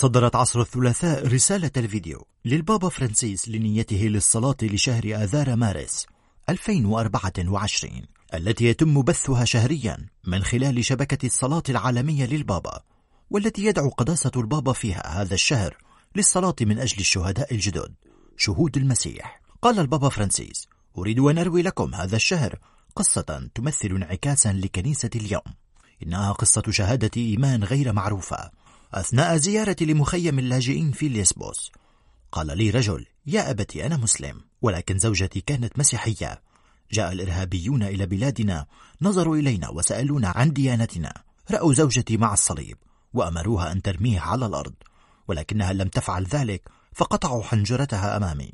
صدرت عصر الثلاثاء رسالة الفيديو للبابا فرانسيس لنيته للصلاة لشهر آذار مارس 2024 التي يتم بثها شهريا من خلال شبكة الصلاة العالمية للبابا والتي يدعو قداسة البابا فيها هذا الشهر للصلاة من أجل الشهداء الجدد شهود المسيح. قال البابا فرانسيس أريد أن أروي لكم هذا الشهر قصة تمثل انعكاسا لكنيسة اليوم. إنها قصة شهادة إيمان غير معروفة. أثناء زيارتي لمخيم اللاجئين في ليسبوس. قال لي رجل يا أبتي أنا مسلم ولكن زوجتي كانت مسيحية. جاء الإرهابيون إلى بلادنا نظروا إلينا وسألونا عن ديانتنا. رأوا زوجتي مع الصليب وأمروها أن ترميه على الأرض ولكنها لم تفعل ذلك فقطعوا حنجرتها أمامي.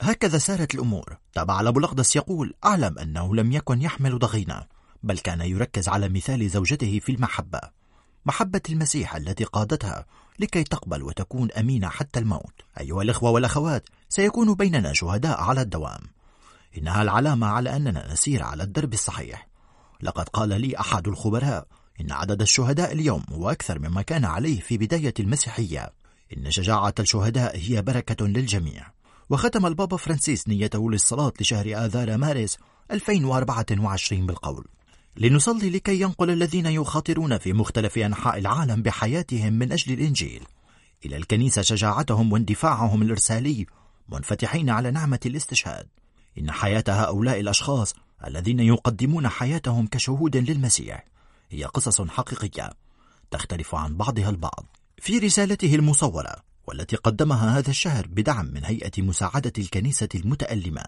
هكذا سارت الأمور. تابع أبو الأقدس يقول أعلم أنه لم يكن يحمل ضغينة بل كان يركز على مثال زوجته في المحبة. محبة المسيح التي قادتها لكي تقبل وتكون أمينة حتى الموت. أيها الإخوة والأخوات سيكون بيننا شهداء على الدوام. إنها العلامة على أننا نسير على الدرب الصحيح. لقد قال لي أحد الخبراء إن عدد الشهداء اليوم هو أكثر مما كان عليه في بداية المسيحية. إن شجاعة الشهداء هي بركة للجميع. وختم البابا فرانسيس نيته للصلاة لشهر آذار مارس 2024 بالقول. لنصلي لكي ينقل الذين يخاطرون في مختلف أنحاء العالم بحياتهم من أجل الإنجيل. إلى الكنيسة شجاعتهم واندفاعهم الإرسالي منفتحين على نعمة الاستشهاد. إن حياة هؤلاء الأشخاص الذين يقدمون حياتهم كشهود للمسيح هي قصص حقيقية تختلف عن بعضها البعض. في رسالته المصورة والتي قدمها هذا الشهر بدعم من هيئة مساعدة الكنيسة المتألمة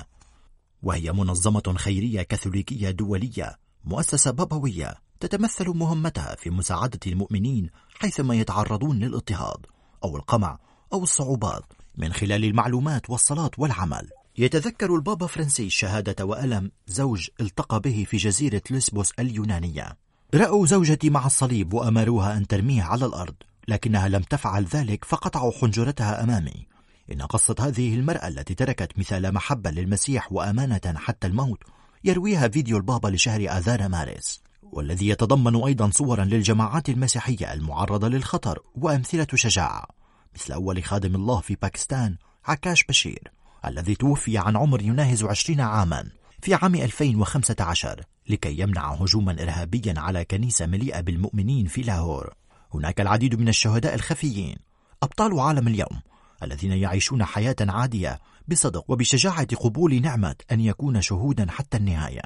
وهي منظمة خيرية كاثوليكية دولية مؤسسة بابوية تتمثل مهمتها في مساعدة المؤمنين حيثما يتعرضون للاضطهاد أو القمع أو الصعوبات من خلال المعلومات والصلاة والعمل. يتذكر البابا فرانسيس شهادة وألم زوج التقى به في جزيرة لسبوس اليونانية. رأوا زوجتي مع الصليب وأمروها أن ترميه على الأرض لكنها لم تفعل ذلك فقطعوا حنجرتها أمامي. إن قصة هذه المرأة التي تركت مثال محبة للمسيح وأمانة حتى الموت يرويها فيديو البابا لشهر آذار مارس والذي يتضمن أيضا صورا للجماعات المسيحية المعرضة للخطر وأمثلة شجاعة مثل أول خادم الله في باكستان عكاش بشير الذي توفي عن عمر يناهز عشرين عاما في عام 2015 لكي يمنع هجوما إرهابيا على كنيسة مليئة بالمؤمنين في لاهور. هناك العديد من الشهداء الخفيين أبطال عالم اليوم الذين يعيشون حياة عادية بصدق وبشجاعة قبول نعمة أن يكون شهودا حتى النهاية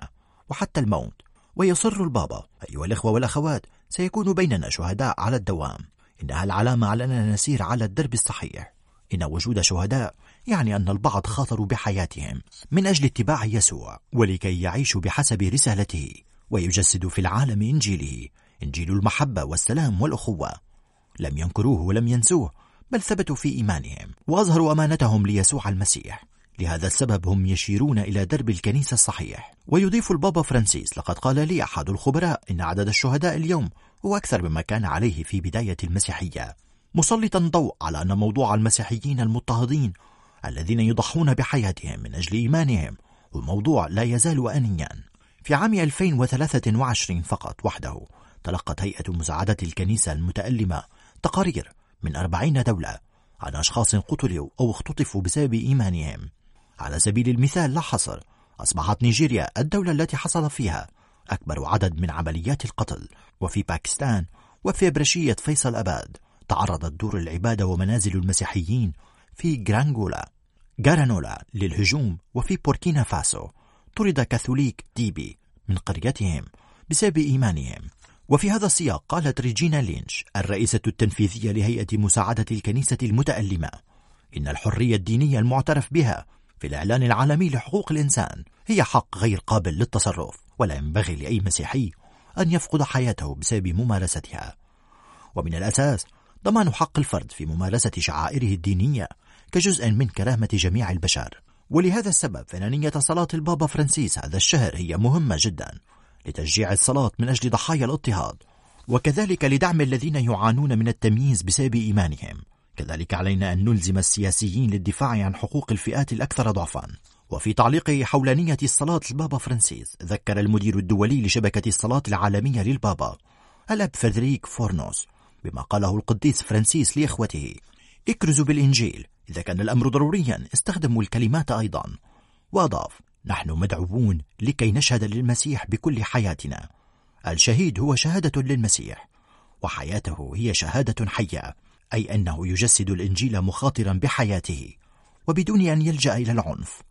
وحتى الموت. ويصر البابا أيها الأخوة والأخوات سيكون بيننا شهداء على الدوام. إنها العلامة على أننا نسير على الدرب الصحيح. إن وجود شهداء يعني أن البعض خاطروا بحياتهم من أجل اتباع يسوع ولكي يعيشوا بحسب رسالته. ويجسدوا في العالم إنجيله إنجيل المحبة والسلام والأخوة. لم ينكروه ولم ينسوه. بل ثبتوا في إيمانهم وأظهروا أمانتهم ليسوع المسيح. لهذا السبب هم يشيرون إلى درب الكنيسة الصحيح. ويضيف البابا فرانسيس لقد قال لي أحد الخبراء إن عدد الشهداء اليوم هو أكثر مما كان عليه في بداية المسيحية. مسلطا ضوء على أن موضوع المسيحيين المضطهدين الذين يضحون بحياتهم من أجل إيمانهم والموضوع لا يزال آنيا. في عام 2023 فقط وحده تلقت هيئة مساعدة الكنيسة المتألمة تقارير من أربعين دولة عن أشخاص قتلوا أو اختطفوا بسبب إيمانهم. على سبيل المثال لا حصر. أصبحت نيجيريا الدولة التي حصل فيها أكبر عدد من عمليات القتل. وفي باكستان وفي برشية فيصل أباد تعرضت دور العبادة ومنازل المسيحيين في جرانجولا غارانولا للهجوم وفي بوركينا فاسو. طرد كاثوليك ديبي من قريتهم بسبب إيمانهم. وفي هذا السياق قالت ريجينا لينش الرئيسة التنفيذية لهيئة مساعدة الكنيسة المتألمة إن الحرية الدينية المعترف بها في الإعلان العالمي لحقوق الإنسان هي حق غير قابل للتصرف ولا ينبغي لأي مسيحي أن يفقد حياته بسبب ممارستها. ومن الأساس ضمان حق الفرد في ممارسة شعائره الدينية كجزء من كرامة جميع البشر. ولهذا السبب فإن نية صلاة البابا فرانسيس هذا الشهر هي مهمة جدا. لتشجيع الصلاة من أجل ضحايا الاضطهاد وكذلك لدعم الذين يعانون من التمييز بسبب إيمانهم. كذلك علينا أن نلزم السياسيين للدفاع عن حقوق الفئات الأكثر ضعفا. وفي تعليقه حول نية الصلاة البابا فرانسيس ذكر المدير الدولي لشبكة الصلاة العالمية للبابا الأب فريدريك فورنوس بما قاله القديس فرانسيس لإخوته اكرزوا بالإنجيل إذا كان الأمر ضروريا استخدموا الكلمات أيضا. وأضاف نحن مدعوون لكي نشهد للمسيح بكل حياتنا. الشهيد هو شهادة للمسيح وحياته هي شهادة حية أي أنه يجسد الإنجيل مخاطرا بحياته وبدون أن يلجأ إلى العنف.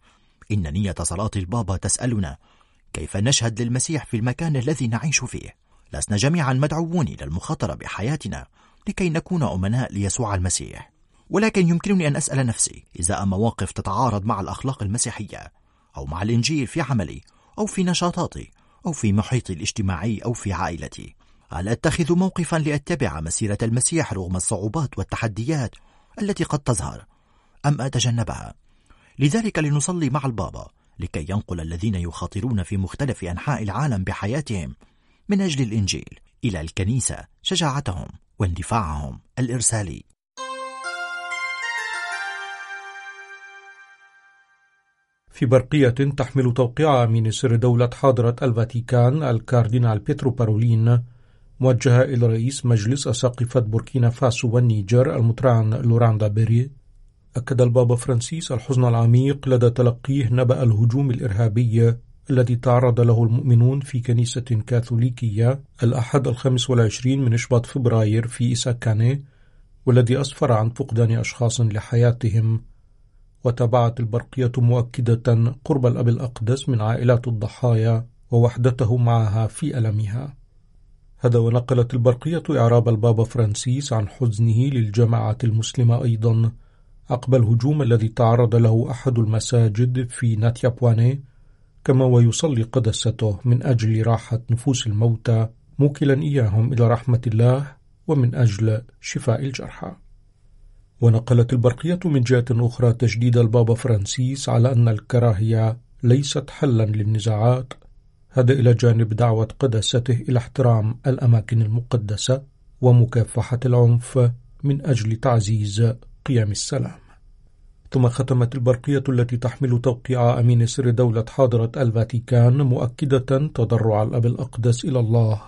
إن نية صلاة البابا تسألنا كيف نشهد للمسيح في المكان الذي نعيش فيه؟ لسنا جميعا مدعوون إلى المخاطرة بحياتنا لكي نكون أمناء ليسوع المسيح. ولكن يمكنني أن أسأل نفسي إذا مواقف تتعارض مع الأخلاق المسيحية أو مع الإنجيل في عملي أو في نشاطاتي أو في محيطي الاجتماعي أو في عائلتي. هل أتخذ موقفا لأتبع مسيرة المسيح رغم الصعوبات والتحديات التي قد تظهر أم أتجنبها؟ لذلك لنصلي مع البابا لكي ينقل الذين يخاطرون في مختلف أنحاء العالم بحياتهم من أجل الإنجيل إلى الكنيسة شجاعتهم واندفاعهم الإرسالي. في برقية تحمل توقيع أمين سر دولة حاضرة الفاتيكان الكاردينال بيترو بارولين موجهة إلى رئيس مجلس أساقفة بوركينا فاسو والنيجر المطران لوراندا بيري أكد البابا فرانسيس الحزن العميق لدى تلقيه نبأ الهجوم الإرهابي الذي تعرض له المؤمنون في كنيسة كاثوليكية الأحد الخامس والعشرين من شباط فبراير في إساكاني والذي أسفر عن فقدان أشخاص لحياتهم. وتابعت البرقية مؤكدة قرب الأب الأقدس من عائلات الضحايا ووحدته معها في ألمها. هذا ونقلت البرقية إعراب البابا فرانسيس عن حزنه للجماعة المسلمة أيضا. عقب الهجوم الذي تعرض له أحد المساجد في ناتيابواني كما ويصلي قدسته من أجل راحة نفوس الموتى موكلا إياهم إلى رحمة الله ومن أجل شفاء الجرحى. ونقلت البرقية من جهة أخرى تجديد البابا فرانسيس على أن الكراهية ليست حلا للنزاعات. هذا إلى جانب دعوة قداسته إلى احترام الأماكن المقدسة ومكافحة العنف من أجل تعزيز قيم السلام. ثم ختمت البرقية التي تحمل توقيع أمين سر دولة حاضرة الفاتيكان مؤكدة تضرع الأب الأقدس إلى الله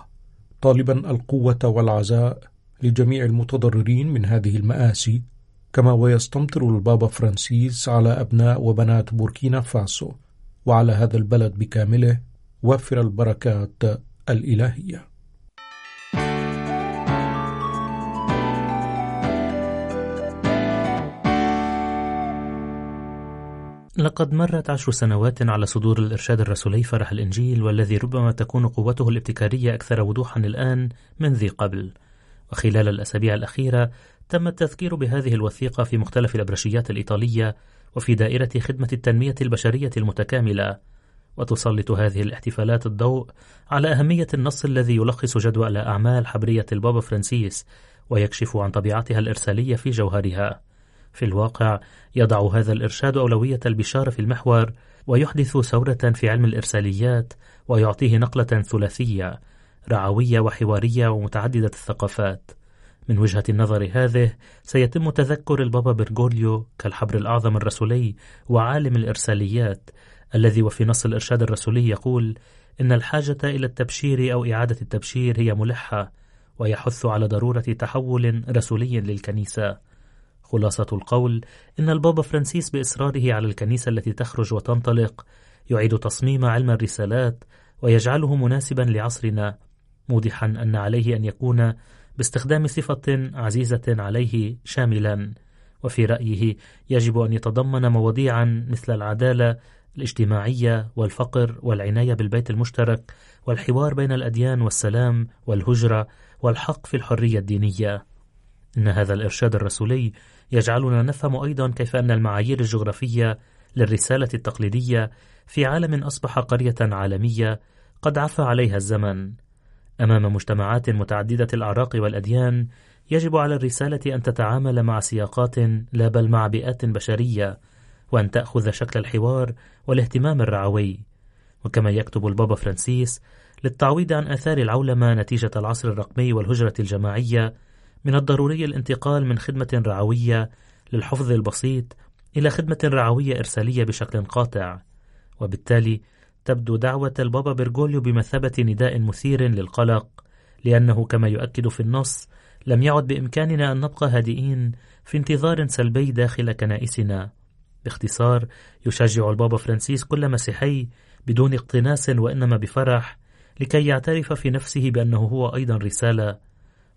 طالبا القوة والعزاء لجميع المتضررين من هذه المآسي. كما ويستمطر البابا فرانسيس على أبناء وبنات بوركينا فاسو وعلى هذا البلد بكامله وفر البركات الإلهية. لقد مرت عشر سنوات على صدور الإرشاد الرسولي فرح الإنجيل والذي ربما تكون قوته الابتكارية أكثر وضوحا الآن من ذي قبل. وخلال الأسابيع الأخيرة تم التذكير بهذه الوثيقة في مختلف الأبرشيات الإيطالية وفي دائرة خدمة التنمية البشرية المتكاملة وتسلط هذه الاحتفالات الضوء على أهمية النص الذي يلخص جدول أعمال حبرية البابا فرانسيس ويكشف عن طبيعتها الإرسالية في جوهرها. في الواقع يضع هذا الإرشاد أولوية البشارة في المحور ويحدث ثورة في علم الإرساليات ويعطيه نقلة ثلاثية رعوية وحوارية ومتعددة الثقافات. من وجهة النظر هذه سيتم تذكر البابا برغوليو كالحبر الأعظم الرسولي وعالم الإرساليات الذي وفي نص الإرشاد الرسولي يقول إن الحاجة إلى التبشير أو إعادة التبشير هي ملحة ويحث على ضرورة تحول رسولي للكنيسة. خلاصة القول إن البابا فرانسيس بإصراره على الكنيسة التي تخرج وتنطلق يعيد تصميم علم الرسالات ويجعله مناسبا لعصرنا. موضحا أن عليه أن يكون باستخدام صفة عزيزة عليه شاملا وفي رأيه يجب أن يتضمن مواضيعا مثل العدالة الاجتماعية والفقر والعناية بالبيت المشترك والحوار بين الأديان والسلام والهجرة والحق في الحرية الدينية. إن هذا الإرشاد الرسولي يجعلنا نفهم أيضا كيف أن المعايير الجغرافية للرسالة التقليدية في عالم أصبح قرية عالمية قد عفى عليها الزمن. أمام مجتمعات متعددة الأعراق والأديان يجب على الرسالة أن تتعامل مع سياقات لا بل مع بيئات بشرية وأن تأخذ شكل الحوار والاهتمام الرعوي. وكما يكتب البابا فرانسيس للتعويض عن آثار العولمة نتيجة العصر الرقمي والهجرة الجماعية من الضروري الانتقال من خدمة رعوية للحفظ البسيط إلى خدمة رعوية إرسالية بشكل قاطع. وبالتالي تبدو دعوة البابا برغوليو بمثابة نداء مثير للقلق لأنه كما يؤكد في النص لم يعد بإمكاننا أن نبقى هادئين في انتظار سلبي داخل كنائسنا. باختصار يشجع البابا فرانسيس كل مسيحي بدون اقتناس وإنما بفرح لكي يعترف في نفسه بأنه هو أيضا رسالة.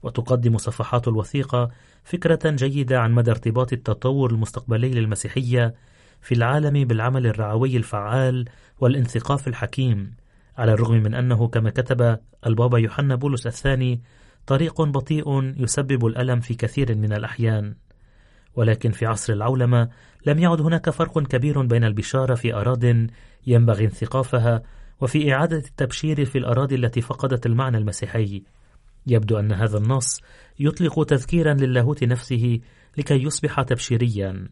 وتقدم صفحات الوثيقة فكرة جيدة عن مدى ارتباط التطور المستقبلي للمسيحية في العالم بالعمل الرعوي الفعال والانثقاف الحكيم على الرغم من أنه كما كتب البابا يوحنا بولس الثاني طريق بطيء يسبب الألم في كثير من الأحيان. ولكن في عصر العولمة لم يعد هناك فرق كبير بين البشارة في أراض ينبغي انثقافها وفي إعادة التبشير في الأراضي التي فقدت المعنى المسيحي. يبدو أن هذا النص يطلق تذكيرا للاهوت نفسه لكي يصبح تبشيريا.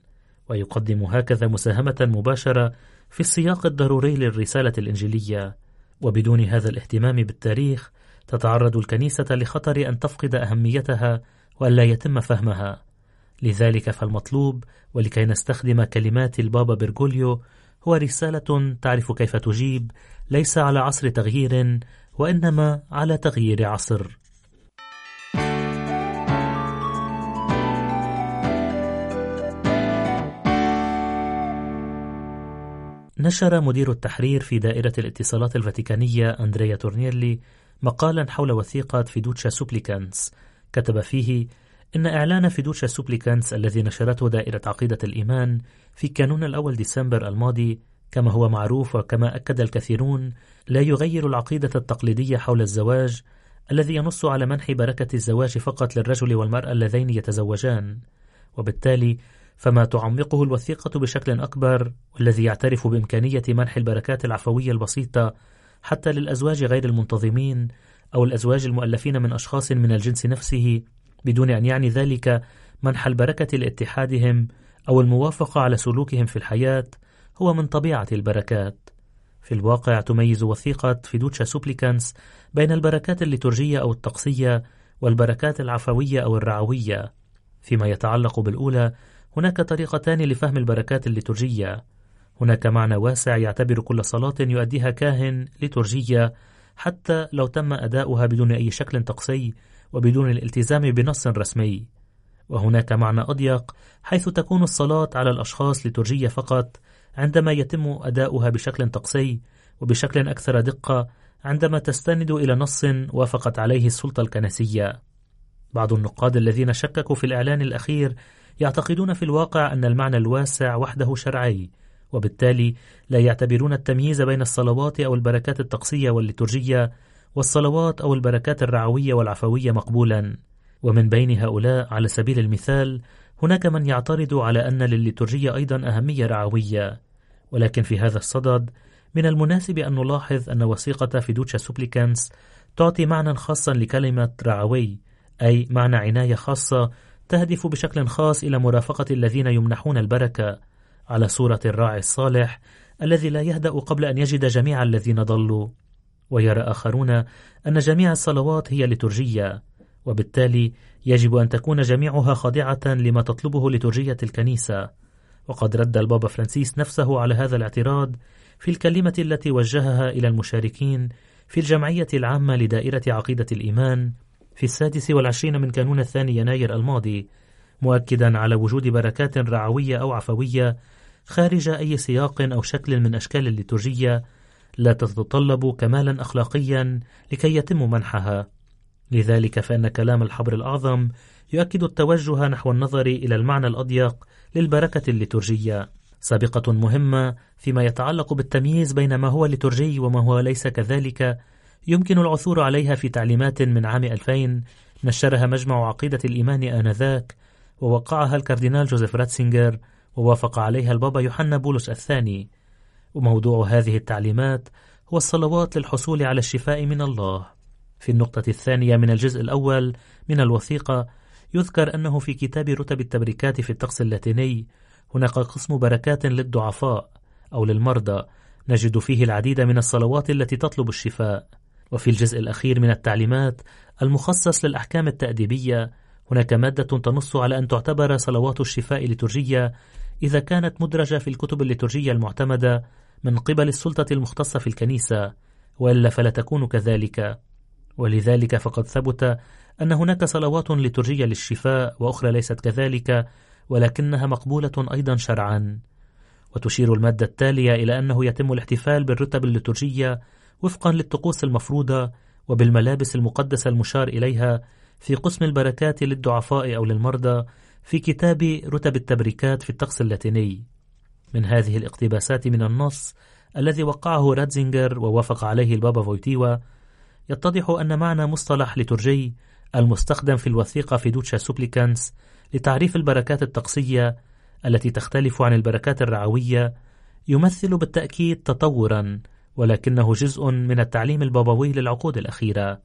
ويقدم هكذا مساهمة مباشرة في السياق الضروري للرسالة الإنجيلية. وبدون هذا الاهتمام بالتاريخ تتعرض الكنيسة لخطر أن تفقد أهميتها وألا يتم فهمها. لذلك فالمطلوب ولكي نستخدم كلمات البابا برغوليو هو رسالة تعرف كيف تجيب ليس على عصر تغيير وإنما على تغيير عصر. نشر مدير التحرير في دائرة الاتصالات الفاتيكانية أندريا تورنيلي مقالا حول وثيقة فيدوتشا سوبليكانس. كتب فيه إن إعلان فيدوتشا سوبليكانس الذي نشرته دائرة عقيدة الإيمان في كانون الأول ديسمبر الماضي كما هو معروف وكما أكد الكثيرون لا يغير العقيدة التقليدية حول الزواج الذي ينص على منح بركة الزواج فقط للرجل والمرأة اللذين يتزوجان. وبالتالي فما تعمقه الوثيقة بشكل أكبر والذي يعترف بإمكانية منح البركات العفوية البسيطة حتى للأزواج غير المنتظمين أو الأزواج المؤلفين من أشخاص من الجنس نفسه بدون أن يعني ذلك منح البركة لاتحادهم أو الموافقة على سلوكهم في الحياة هو من طبيعة البركات. في الواقع تميز وثيقة فيدوتشا سوبليكانس بين البركات الليتورجية أو الطقسية والبركات العفوية أو الرعوية. فيما يتعلق بالأولى هناك طريقتان لفهم البركات الليتورجية. هناك معنى واسع يعتبر كل صلاة يؤديها كاهن ليتورجية حتى لو تم أداؤها بدون أي شكل طقسي وبدون الالتزام بنص رسمي. وهناك معنى أضيق حيث تكون الصلاة على الأشخاص لترجية فقط عندما يتم أداؤها بشكل طقسي وبشكل أكثر دقة عندما تستند إلى نص وافقت عليه السلطة الكنسية. بعض النقاد الذين شككوا في الإعلان الأخير يعتقدون في الواقع أن المعنى الواسع وحده شرعي وبالتالي لا يعتبرون التمييز بين الصلوات أو البركات الطقسية والليتورجية والصلوات أو البركات الرعوية والعفوية مقبولا. ومن بين هؤلاء على سبيل المثال هناك من يعترض على أن للليتورجية أيضا أهمية رعوية. ولكن في هذا الصدد من المناسب أن نلاحظ أن وثيقة فيدوتشا سوبليكانس تعطي معنى خاصا لكلمة رعوي أي معنى عناية خاصة تهدف بشكل خاص إلى مرافقة الذين يمنحون البركة. على صورة الراعي الصالح الذي لا يهدأ قبل أن يجد جميع الذين ضلوا. ويرى آخرون أن جميع الصلوات هي لترجية. وبالتالي يجب أن تكون جميعها خاضعة لما تطلبه لترجية الكنيسة. وقد رد البابا فرانسيس نفسه على هذا الاعتراض في الكلمة التي وجهها إلى المشاركين في الجمعية العامة لدائرة عقيدة الإيمان. في السادس والعشرين من كانون الثاني يناير الماضي مؤكدا على وجود بركات رعوية أو عفوية خارج أي سياق أو شكل من أشكال الليتورجية لا تتطلب كمالا أخلاقيا لكي يتم منحها. لذلك فإن كلام الحبر الأعظم يؤكد التوجه نحو النظر إلى المعنى الأضيق للبركة الليتورجية سابقة مهمة فيما يتعلق بالتمييز بين ما هو ليتورجي وما هو ليس كذلك يمكن العثور عليها في تعليمات من عام 2000 نشرها مجمع عقيدة الإيمان آنذاك ووقعها الكاردينال جوزيف راتسينجر ووافق عليها البابا يوحنا بولس الثاني. وموضوع هذه التعليمات هو الصلوات للحصول على الشفاء من الله. في النقطة الثانية من الجزء الأول من الوثيقة يذكر أنه في كتاب رتب التبريكات في الطقس اللاتيني هناك قسم بركات للضعفاء أو للمرضى. نجد فيه العديد من الصلوات التي تطلب الشفاء. وفي الجزء الأخير من التعليمات المخصص للأحكام التأديبية هناك مادة تنص على أن تعتبر صلوات الشفاء لترجية إذا كانت مدرجة في الكتب الليتورجية المعتمدة من قبل السلطة المختصة في الكنيسة وإلا فلا تكون كذلك. ولذلك فقد ثبت أن هناك صلوات لترجية للشفاء وأخرى ليست كذلك ولكنها مقبولة أيضا شرعا. وتشير المادة التالية إلى أنه يتم الاحتفال بالرتب الليتورجية وفقا للطقوس المفروضة وبالملابس المقدسة المشار إليها في قسم البركات للضعفاء أو للمرضى في كتاب رتب التبريكات في الطقس اللاتيني. من هذه الاقتباسات من النص الذي وقعه راتزينجر ووافق عليه البابا فويتيوا يتضح أن معنى مصطلح لترجي المستخدم في الوثيقة في دوتشا سوبليكانس لتعريف البركات الطقسية التي تختلف عن البركات الرعوية يمثل بالتأكيد تطورا ولكنه جزء من التعليم البابوي للعقود الأخيرة.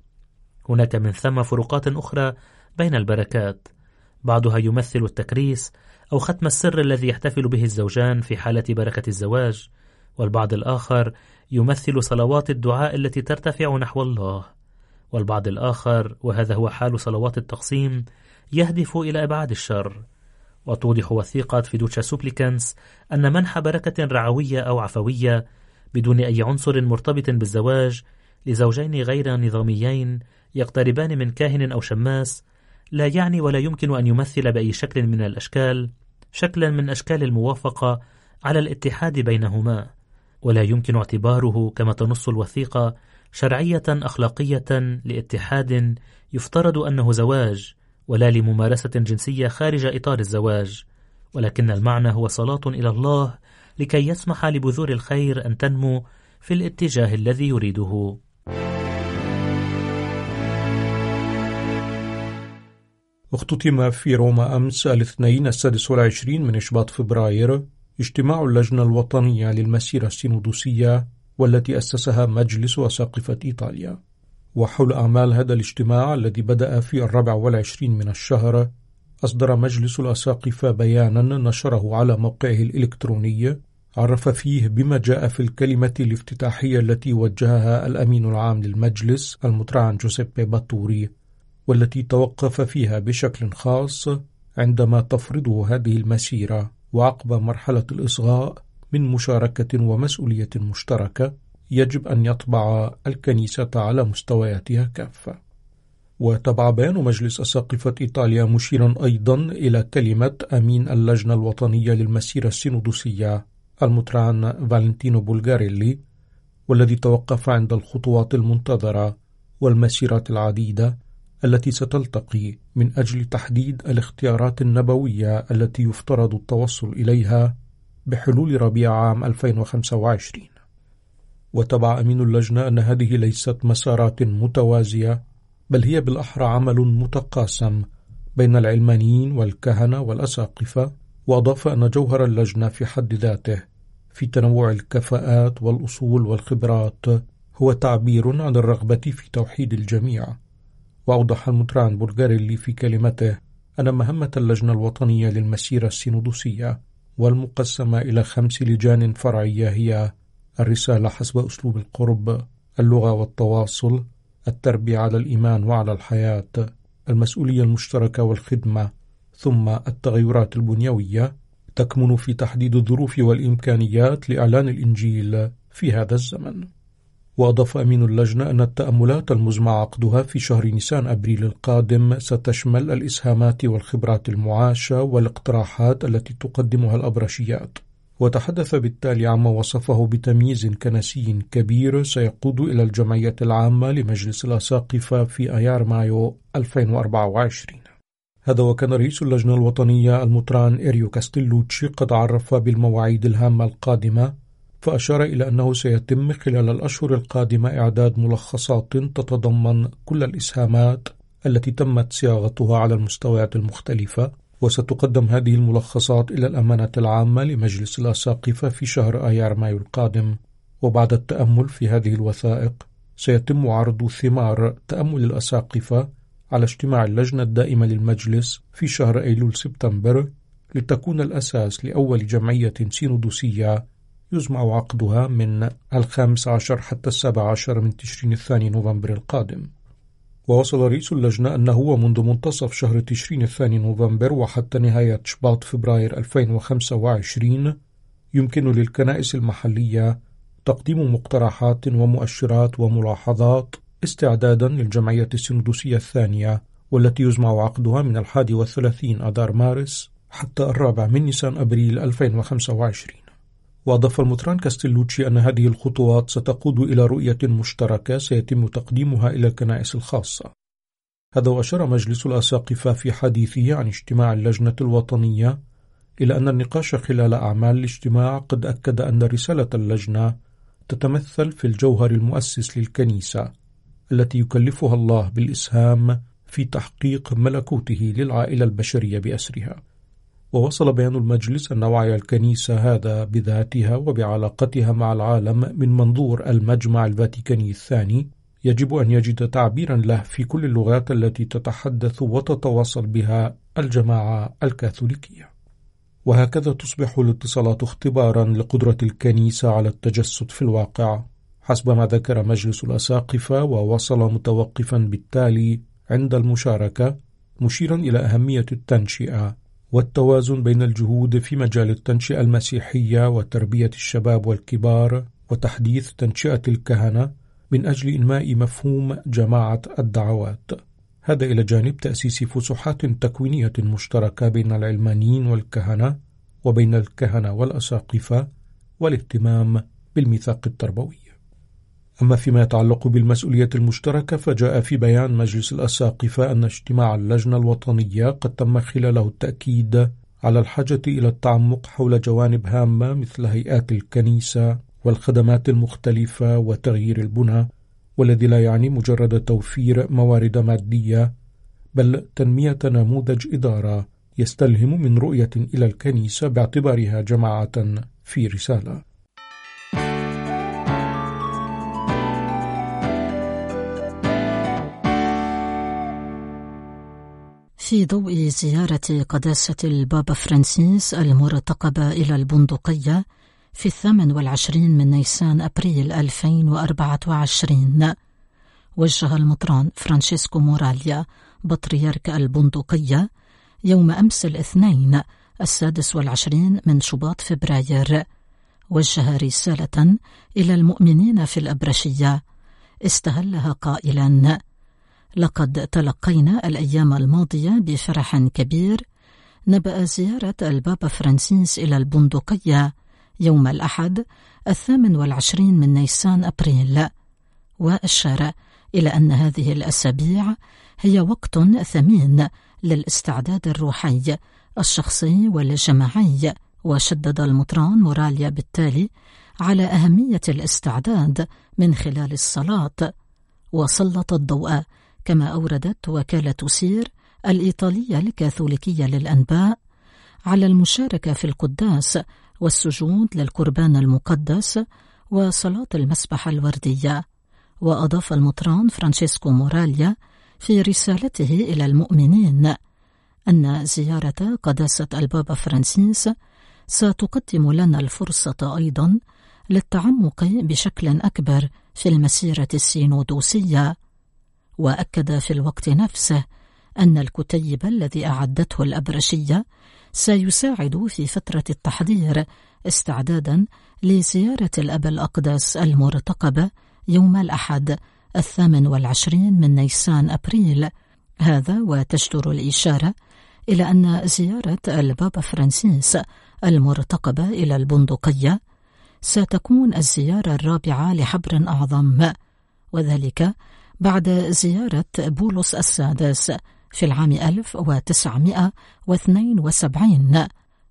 هناك من ثم فروقات أخرى بين البركات. بعضها يمثل التكريس أو ختم السر الذي يحتفل به الزوجان في حالة بركة الزواج والبعض الآخر يمثل صلوات الدعاء التي ترتفع نحو الله. والبعض الآخر وهذا هو حال صلوات التقسيم يهدف إلى إبعاد الشر. وتوضح وثيقة فيدوتشا سوبليكانس أن منح بركة رعوية أو عفوية بدون أي عنصر مرتبط بالزواج لزوجين غير نظاميين يقتربان من كاهن أو شماس لا يعني ولا يمكن أن يمثل بأي شكل من الأشكال شكلا من أشكال الموافقة على الاتحاد بينهما. ولا يمكن اعتباره كما تنص الوثيقة شرعية أخلاقية لاتحاد يفترض أنه زواج ولا لممارسة جنسية خارج إطار الزواج. ولكن المعنى هو صلاة إلى الله لكي يسمح لبذور الخير أن تنمو في الاتجاه الذي يريده. اختتم في روما أمس الاثنين السادس والعشرين من إشباط فبراير اجتماع اللجنة الوطنية للمسيرة السينودوسية والتي أسسها مجلس أساقفة إيطاليا. وحول أعمال هذا الاجتماع الذي بدأ في الرابع والعشرين من الشهر أصدر مجلس الأساقفة بيانا نشره على موقعه الإلكتروني عرف فيه بما جاء في الكلمة الافتتاحية التي وجهها الأمين العام للمجلس المترعن جوزيبي باتوري والتي توقف فيها بشكل خاص عندما تفرضه هذه المسيرة وعقب مرحلة الإصغاء من مشاركة ومسؤولية مشتركة يجب أن يطبع الكنيسة على مستوياتها كافة. وتبع بيان مجلس أساقفة إيطاليا مشيرا أيضا إلى كلمة أمين اللجنة الوطنية للمسيرة السينودوسية المترعن فالنتينو بولغاريلي والذي توقف عند الخطوات المنتظرة والمسيرات العديدة التي ستلتقي من أجل تحديد الاختيارات النبوية التي يفترض التوصل إليها بحلول ربيع عام 2025 وتبع أمين اللجنة أن هذه ليست مسارات متوازية بل هي بالأحرى عمل متقاسم بين العلمانيين والكهنة والأساقفة وأضاف أن جوهر اللجنة في حد ذاته في تنوع الكفاءات والأصول والخبرات هو تعبير عن الرغبة في توحيد الجميع. وأوضح المتران بولغاريلي في كلمته أن مهمة اللجنة الوطنية للمسيرة السينودوسية والمقسمة إلى خمس لجان فرعية هي الرسالة حسب أسلوب القرب اللغة والتواصل التربية على الإيمان وعلى الحياة المسؤولية المشتركة والخدمة ثم التغيرات البنيوية تكمن في تحديد الظروف والإمكانيات لإعلان الإنجيل في هذا الزمن. وأضاف أمين اللجنة أن التأملات المزمع عقدها في شهر نيسان أبريل القادم ستشمل الإسهامات والخبرات المعاشة والإقتراحات التي تقدمها الأبرشيات. وتحدث بالتالي عما وصفه بتمييز كنسي كبير سيقود إلى الجمعية العامة لمجلس الأساقفة في أيار مايو 2024 هذا وكان رئيس اللجنة الوطنية المطران إريو كاستيلوتشي قد عرف بالمواعيد الهامة القادمة فأشار إلى أنه سيتم خلال الأشهر القادمة إعداد ملخصات تتضمن كل الإسهامات التي تمت صياغتها على المستويات المختلفة وستقدم هذه الملخصات إلى الأمانة العامة لمجلس الأساقفة في شهر آيار مايو القادم. وبعد التأمل في هذه الوثائق سيتم عرض ثمار تأمل الأساقفة على اجتماع اللجنة الدائمة للمجلس في شهر أيلول سبتمبر لتكون الأساس لأول جمعية سينودوسية يزمع عقدها من الخامس عشر حتى السابع عشر من تشرين الثاني نوفمبر القادم. ووصل رئيس اللجنة أنه ومنذ منتصف شهر تشرين الثاني نوفمبر وحتى نهاية شباط فبراير 2025 يمكن للكنائس المحلية تقديم مقترحات ومؤشرات وملاحظات استعدادا للجمعية السندوسية الثانية والتي يزمع عقدها من الحادي والثلاثين أذار مارس حتى الرابع من نيسان أبريل 2025 وأضاف المطران كاستيلوتشي أن هذه الخطوات ستقود إلى رؤية مشتركة سيتم تقديمها إلى الكنائس الخاصة. هذا وأشار مجلس الأساقفة في حديثه عن اجتماع اللجنة الوطنية إلى أن النقاش خلال أعمال الاجتماع قد أكد أن رسالة اللجنة تتمثل في الجوهر المؤسس للكنيسة التي يكلفها الله بالإسهام في تحقيق ملكوته للعائلة البشرية بأسرها. ووصل بيان المجلس أن وعي الكنيسة هذا بذاتها وبعلاقتها مع العالم من منظور المجمع الفاتيكاني الثاني. يجب أن يجد تعبيرا له في كل اللغات التي تتحدث وتتواصل بها الجماعة الكاثوليكية. وهكذا تصبح الاتصالات اختبارا لقدرة الكنيسة على التجسد في الواقع. حسب ما ذكر مجلس الأساقفة ووصل متوقفا بالتالي عند المشاركة مشيرا إلى أهمية التنشئة والتوازن بين الجهود في مجال التنشئة المسيحية وتربية الشباب والكبار وتحديث تنشئة الكهنة من أجل إنماء مفهوم جماعة الدعوات. هذا إلى جانب تأسيس فسحات تكوينية مشتركة بين العلمانيين والكهنة وبين الكهنة والأساقفة والاهتمام بالميثاق التربوي. أما فيما يتعلق بالمسؤولية المشتركة فجاء في بيان مجلس الأساقفة أن اجتماع اللجنة الوطنية قد تم خلاله التأكيد على الحاجة إلى التعمق حول جوانب هامة مثل هيئات الكنيسة والخدمات المختلفة وتغيير البنى والذي لا يعني مجرد توفير موارد مادية بل تنمية نموذج إدارة يستلهم من رؤية إلى الكنيسة باعتبارها جماعة في رسالة. في ضوء زيارة قداسة البابا فرانسيس المرتقبة إلى البندقية في الثامن والعشرين من نيسان أبريل 2024 وجه المطران فرانشيسكو موراليا بطريرك البندقية يوم أمس الاثنين السادس والعشرين من شباط فبراير. وجه رسالة إلى المؤمنين في الأبرشية. استهلها قائلا لقد تلقينا الأيام الماضية بفرح كبير. نبأ زيارة البابا فرانسيس إلى البندقية يوم الأحد الثامن والعشرين من نيسان أبريل. وأشار إلى أن هذه الأسابيع هي وقت ثمين للاستعداد الروحي الشخصي والجماعي وشدد المطران موراليا بالتالي على أهمية الاستعداد من خلال الصلاة. وسلط الضوء كما أوردت وكالة سير الإيطالية الكاثوليكية للأنباء على المشاركة في القداس والسجود للقربان المقدس وصلاة المسبح الوردية وأضاف المطران فرانشيسكو موراليا في رسالته إلى المؤمنين أن زيارة قداسة البابا فرانسيس ستقدم لنا الفرصة أيضا للتعمق بشكل أكبر في المسيرة السينودوسية وأكد في الوقت نفسه أن الكتيب الذي أعدته الأبرشية سيساعد في فترة التحضير استعدادا لزيارة الأب الأقدس المرتقبه يوم الأحد الثامن والعشرين من نيسان أبريل. هذا وتجدر الإشارة إلى أن زيارة البابا فرانسيس المرتقبة إلى البندقية ستكون الزيارة الرابعة لحبر أعظم وذلك بعد زيارة بولس السادس في العام 1972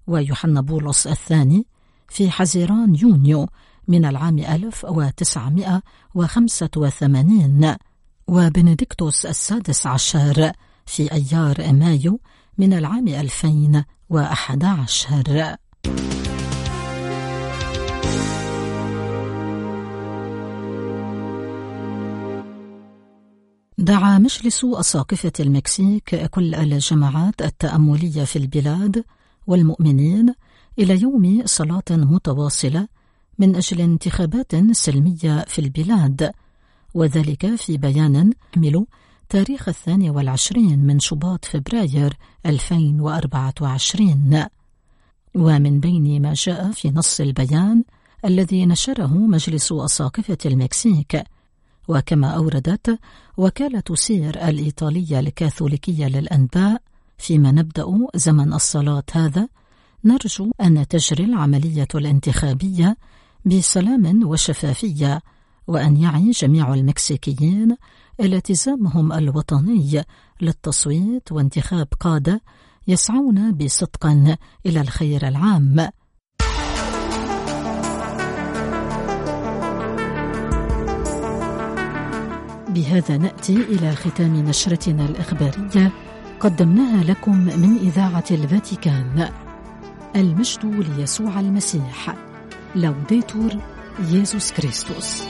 ويوحنا بولس الثاني في حزيران يونيو من العام 1985 وبنديكتوس السادس عشر في أيار مايو من العام 2011 دعا مجلس أساقفة المكسيك كل الجماعات التأملية في البلاد والمؤمنين إلى يوم صلاة متواصلة من أجل انتخابات سلمية في البلاد. وذلك في بيان يحمل تاريخ الثاني والعشرين من شباط فبراير 2024 ومن بين ما جاء في نص البيان الذي نشره مجلس أساقفة المكسيك وكما أوردت وكالة سير الإيطالية الكاثوليكية للأنباء فيما نبدأ زمن الصلاة هذا نرجو أن تجري العملية الانتخابية بسلام وشفافية وأن يعي جميع المكسيكيين التزامهم الوطني للتصويت وانتخاب قادة يسعون بصدق إلى الخير العام. بهذا نأتي إلى ختام نشرتنا الإخبارية. قدمناها لكم من إذاعة الفاتيكان. المجد ليسوع المسيح. لوديتور ييسوس كريستوس